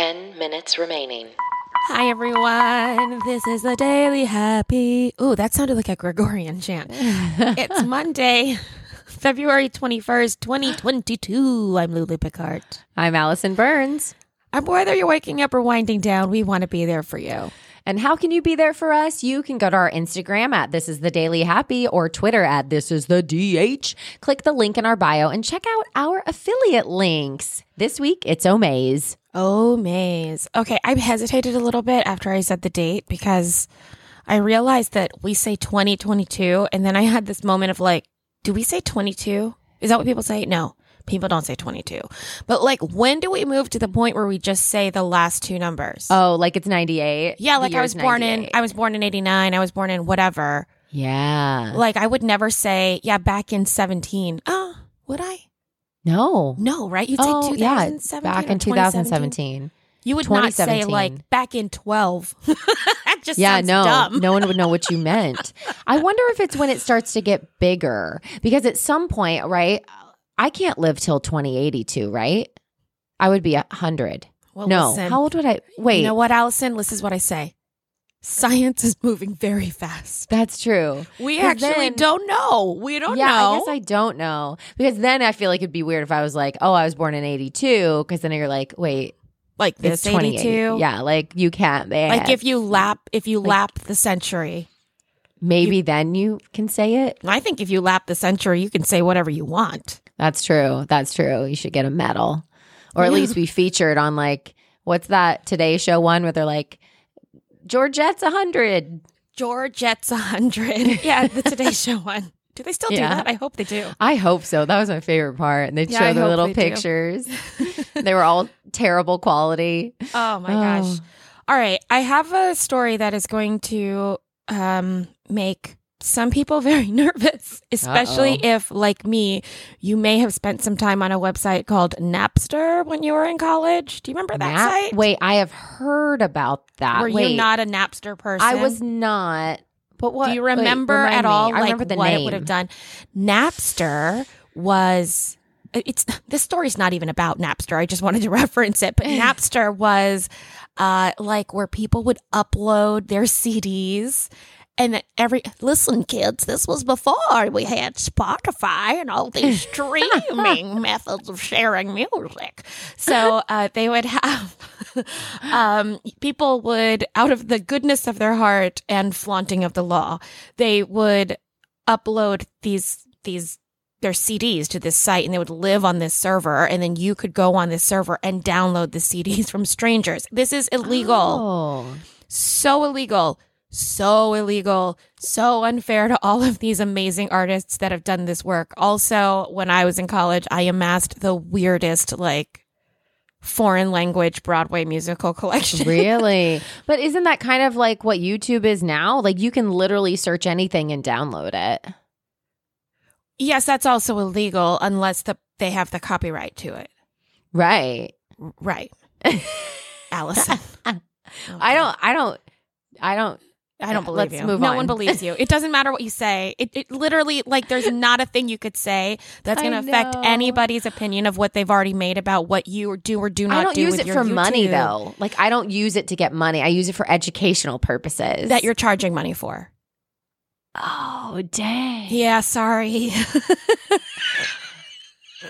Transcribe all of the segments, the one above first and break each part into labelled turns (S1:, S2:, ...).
S1: 10 minutes remaining.
S2: Hi, everyone. This is the Daily Happy. Ooh, that sounded like a Gregorian chant. it's Monday, February 21st, 2022. I'm Lulu Picard.
S3: I'm Allison Burns.
S2: And whether you're waking up or winding down, we want to be there for you.
S3: And how can you be there for us? You can go to our Instagram at This Is The Daily Happy or Twitter at This Is The DH. Click the link in our bio and check out our affiliate links. This week, it's Omaze.
S2: Oh, Maze. Okay, I hesitated a little bit after I said the date because I realized that we say 2022. And then I had this moment of like, do we say 22? Is that what people say? No, people don't say 22. But like, when do we move to the point where we just say the last two numbers?
S3: Oh, like it's 98?
S2: yeah, like I was born in, I was born in 89. I was born in whatever.
S3: Yeah.
S2: Like, I would never say, yeah, back in 17. Oh, would I?
S3: No.
S2: No, right? You'd say
S3: Oh, yeah.
S2: 2017.
S3: Back in
S2: 2017.
S3: 2017.
S2: You would not say
S3: 2017.
S2: like back in 12. that just
S3: Yeah, no,
S2: dumb.
S3: no one would know what you meant. I wonder if it's when it starts to get bigger because at some point, right? I can't live till 2082, right? I would be a hundred.
S2: Well,
S3: no,
S2: listen,
S3: how old would I? Wait,
S2: You know what, Allison? This is what I say. Science is moving very fast.
S3: that's true.
S2: We actually
S3: then-
S2: don't know. We don't
S3: yeah,
S2: know.
S3: I guess I don't know because then I feel like it'd be weird if I was like, oh, I was born in 82 because then you're like, wait,
S2: like this 82.
S3: 2082. Yeah, like you can't. man.
S2: Like if you lap if you lap the century.
S3: maybe then you can say it.
S2: I think if you lap the century, you can say whatever you want.
S3: That's true. That's true. You should get a medal, or at least be featured on like what's that Today Show one where they're like Georgette's a hundred.
S2: Georgette's a hundred. yeah, the Today Show one. Do they still do
S3: Yeah.
S2: that? I hope they do.
S3: I hope so. That was my favorite part. And they'd
S2: Yeah,
S3: show their little pictures. they were all terrible quality.
S2: Oh my gosh.
S3: Oh.
S2: All right. I have a story that is going to um, make some people very nervous, especially
S3: Uh-oh.
S2: if, like me, you may have spent some time on a website called Napster when you were in college. Do you remember that
S3: Nap-
S2: site?
S3: Wait, I have heard about that.
S2: Were
S3: Wait,
S2: you not a Napster person?
S3: I was not. But what?
S2: Do you remember at
S3: me.
S2: all
S3: I
S2: like
S3: remember the
S2: what
S3: name.
S2: it would have done? Napster was it's this story's not even about Napster. I just wanted to reference it, but Napster was uh like where people would upload their CDs and that every listen kids this was before we had spotify and all these streaming methods of sharing music so uh, they would have um, people would out of the goodness of their heart and flaunting of the law they would upload these these their CDs to this site and they would live on this server and then you could go on this server and download the CDs from strangers. This is illegal
S3: Oh.
S2: so illegal, so illegal, so unfair to all of these amazing artists that have done this work. Also, when I was in college, I amassed the weirdest, like, foreign language Broadway musical collection.
S3: really? But isn't that kind of like what YouTube is now? Like you can literally search anything and download it.
S2: yes, that's also illegal unless the they have the copyright to it.
S3: Right.
S2: Right. Allison.
S3: I don't I don't I don't
S2: I don't believe
S3: Let's
S2: you. no
S3: on.
S2: one believes you. It doesn't matter what you say. It, it literally, like, there's not a thing you could say that's going to affect anybody's opinion of what they've already made about what you do or do not
S3: I don't
S2: do
S3: use it for money though. Like I don't use it to get money. I use it for educational purposes.
S2: That you're charging money for.
S3: Oh, dang.
S2: Yeah, sorry.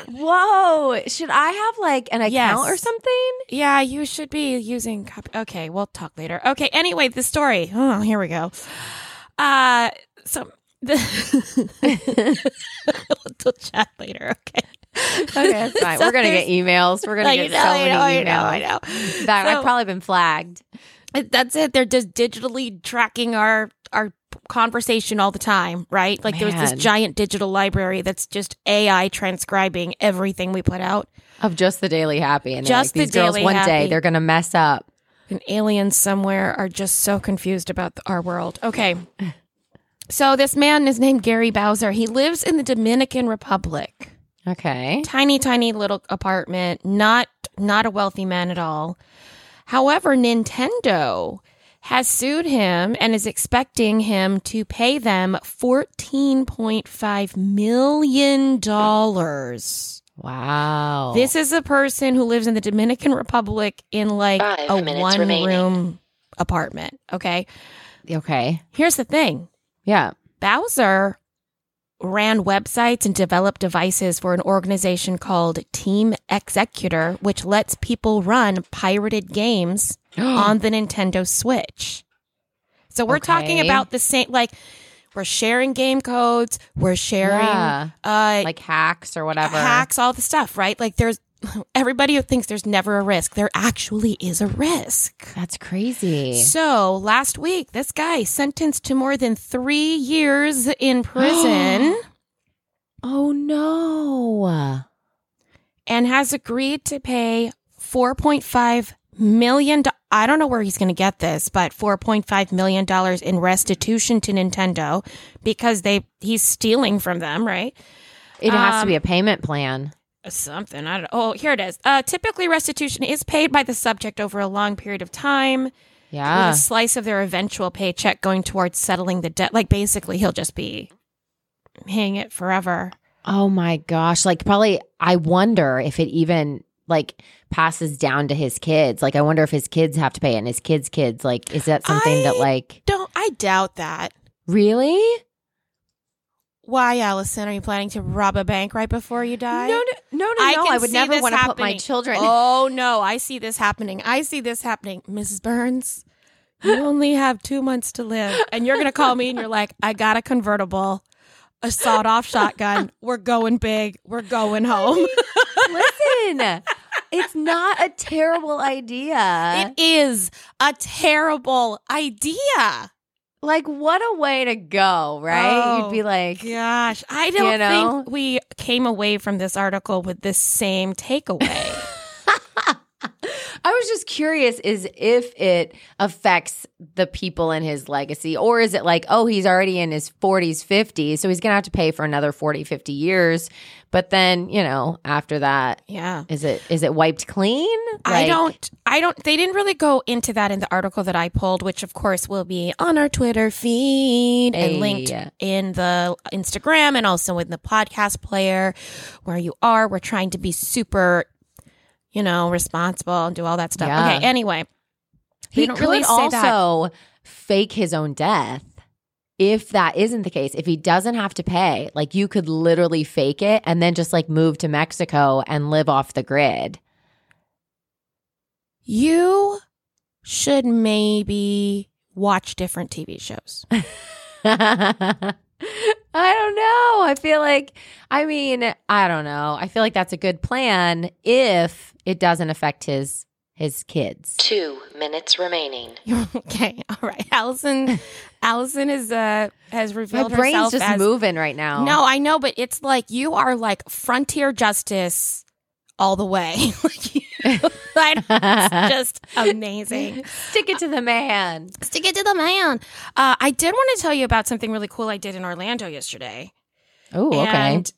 S3: Whoa. Should I have like an account
S2: Yes.
S3: or something?
S2: yeah, you should be using copy. Okay, we'll talk later. Okay, anyway, the story. Oh, here we go. Uh, so the we'll chat later. Okay.
S3: Okay, that's fine.
S2: So
S3: We're gonna get emails. We're gonna get
S2: know,
S3: so
S2: I
S3: many
S2: know, I
S3: emails.
S2: know, I know.
S3: That
S2: So-
S3: I've probably been flagged.
S2: That's it. They're just digitally tracking our our conversation all the time, right? Like there's this giant digital library that's just AI transcribing everything we put out.
S3: Of just the daily happy, and
S2: Just
S3: like,
S2: the
S3: these girls
S2: Daily
S3: one
S2: Happy.
S3: day they're gonna mess up.
S2: And aliens somewhere are just so confused about the, our world. Okay. So this man is named Gary Bowser. He lives in the Dominican Republic.
S3: Okay.
S2: Tiny, tiny little apartment. Not not a wealthy man at all. However, Nintendo has sued him and is expecting him to pay them $14.5 million.
S3: Wow.
S2: This is a person who lives in the Dominican Republic in like
S1: Five
S2: a one
S1: remaining.
S2: room apartment. Okay.
S3: okay.
S2: Here's the thing
S3: Yeah.
S2: Bowser ran websites and developed devices for an organization called Team Xecuter, which lets people run pirated games on the Nintendo Switch. So we're talking about the same, like, we're sharing game codes, we're sharing
S3: Yeah.
S2: uh,
S3: Like hacks or whatever.
S2: hacks, all the stuff, right? Like, there's everybody who thinks there's never a risk. There actually is a risk.
S3: That's crazy.
S2: So last week, this guy sentenced to more than three years in prison
S3: Oh no.
S2: and has agreed to pay 4.5 million. do- I don't know where he's going to get this, but 4.5 million dollars in restitution to Nintendo because they he's stealing from them, right?
S3: It has to
S2: Um,
S3: be a payment plan.
S2: Something. I don't Oh, here it is. Uh, typically, restitution is paid by the subject over a long period of time.
S3: Yeah.
S2: With a slice of their eventual paycheck going towards settling the debt. Like basically, he'll just be paying it forever.
S3: Oh my gosh. Like probably I wonder if it even like passes down to his kids. Like I wonder if his kids have to pay it and his kids' kids. Like, is that something that like
S2: Don't I doubt that?
S3: really?
S2: Why, Allison? Are you planning to rob a bank right before you die?
S3: no, no, no.
S2: I
S3: no. I would never want to put my children.
S2: Oh no, I see this happening. I see this happening, Mrs. Burns. You only have two months to live, and you're gonna call me, and you're like, "I got a convertible, a sawed-off shotgun. We're going big. We're going home."
S3: Listen, it's not a terrible idea.
S2: It is a terrible idea.
S3: Like, what a way to go, right?
S2: Oh,
S3: You'd be oh, like,
S2: Gosh, I don't
S3: You know?
S2: think we came away from this article with the same takeaway.
S3: I was just curious is if it affects the people in his legacy or is it like oh he's already in his 40s 50s so he's going to have to pay for another 40 50 years but then you know after that
S2: yeah.
S3: is it is it wiped clean
S2: I don't I don't they didn't really go into that in the article that I pulled, which of course will be on our Twitter feed and linked in the Instagram and also in the podcast player where you are. We're trying to be super, you know, responsible and do all that stuff.
S3: Yeah.
S2: Okay, anyway.
S3: he could
S2: really
S3: also fake his own death if that isn't the case if he doesn't have to pay like you could literally fake it and then just like move to mexico and live off the grid
S2: You should maybe watch different TV shows.
S3: I don't know. I feel like, I mean, I don't know. I feel like that's a good plan if it doesn't affect his his kids.
S1: Two minutes remaining.
S2: okay, all right. Allison Allison is uh has
S3: My
S2: revealed
S3: brain's
S2: herself
S3: just
S2: as
S3: moving right now.
S2: No, I know, but it's like you are like frontier justice all the way. It's just amazing.
S3: stick it to the man.
S2: Stick it to the man. Uh, I did want to tell you about something really cool I did in Orlando yesterday.
S3: Oh, okay.
S2: And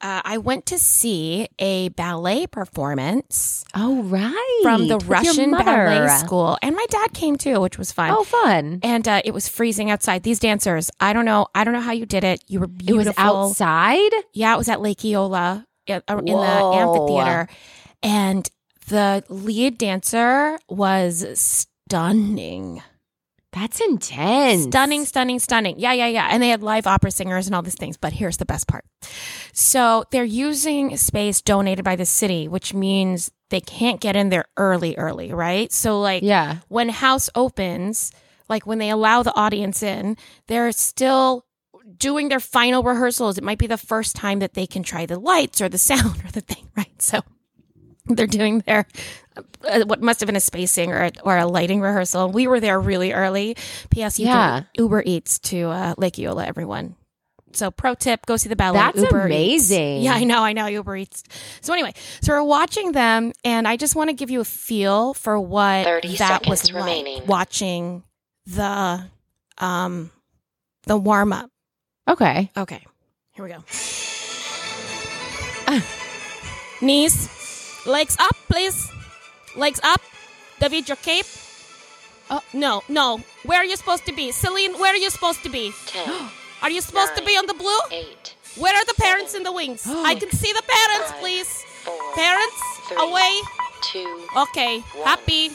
S2: uh, I went to see a ballet performance
S3: oh, right.
S2: from the
S3: With
S2: Russian ballet school, and my dad came too, which was fun.
S3: Oh, fun.
S2: And uh, it was freezing outside. These dancers, I don't know, I don't know how you did it. You were beautiful.
S3: It was outside.
S2: Yeah, it was at Lake Eola in, in the amphitheater, and the lead dancer was stunning.
S3: That's intense.
S2: Stunning, stunning, stunning. Yeah, yeah, yeah. And they had live opera singers and all these things. But here's the best part. So they're using space donated by the city, which means they can't get in there early, early, right? So, like,
S3: Yeah.
S2: when house opens, like when they allow the audience in, they're still doing their final rehearsals. It might be the first time that they can try the lights or the sound or the thing, right? So they're doing their uh, what must have been a spacing or a, or a lighting rehearsal. We were there really early. P.S. You
S3: Yeah.
S2: can Uber Eats to uh, Lake Eola, everyone. So pro tip: go see the ballet.
S3: That's
S2: Uber Eats.
S3: amazing.
S2: Yeah, I know, I know. Uber Eats. So anyway, so we're watching them, and I just want to give you a feel for what that was
S1: remaining.
S2: like watching the um the warm up.
S3: Okay.
S2: Okay, here we go. Knees, legs up, please. Legs up. David, your cape. Oh no, no. Where are you supposed to be, Celine? Where are you supposed to be?
S1: Ten,
S2: Are you supposed to be on the blue?
S1: eight,
S2: Where are the parents in the wings? I can see the parents,
S1: Five,
S2: please.
S1: four,
S2: Parents,
S1: three,
S2: away.
S1: two,
S2: Okay,
S1: One.
S2: happy.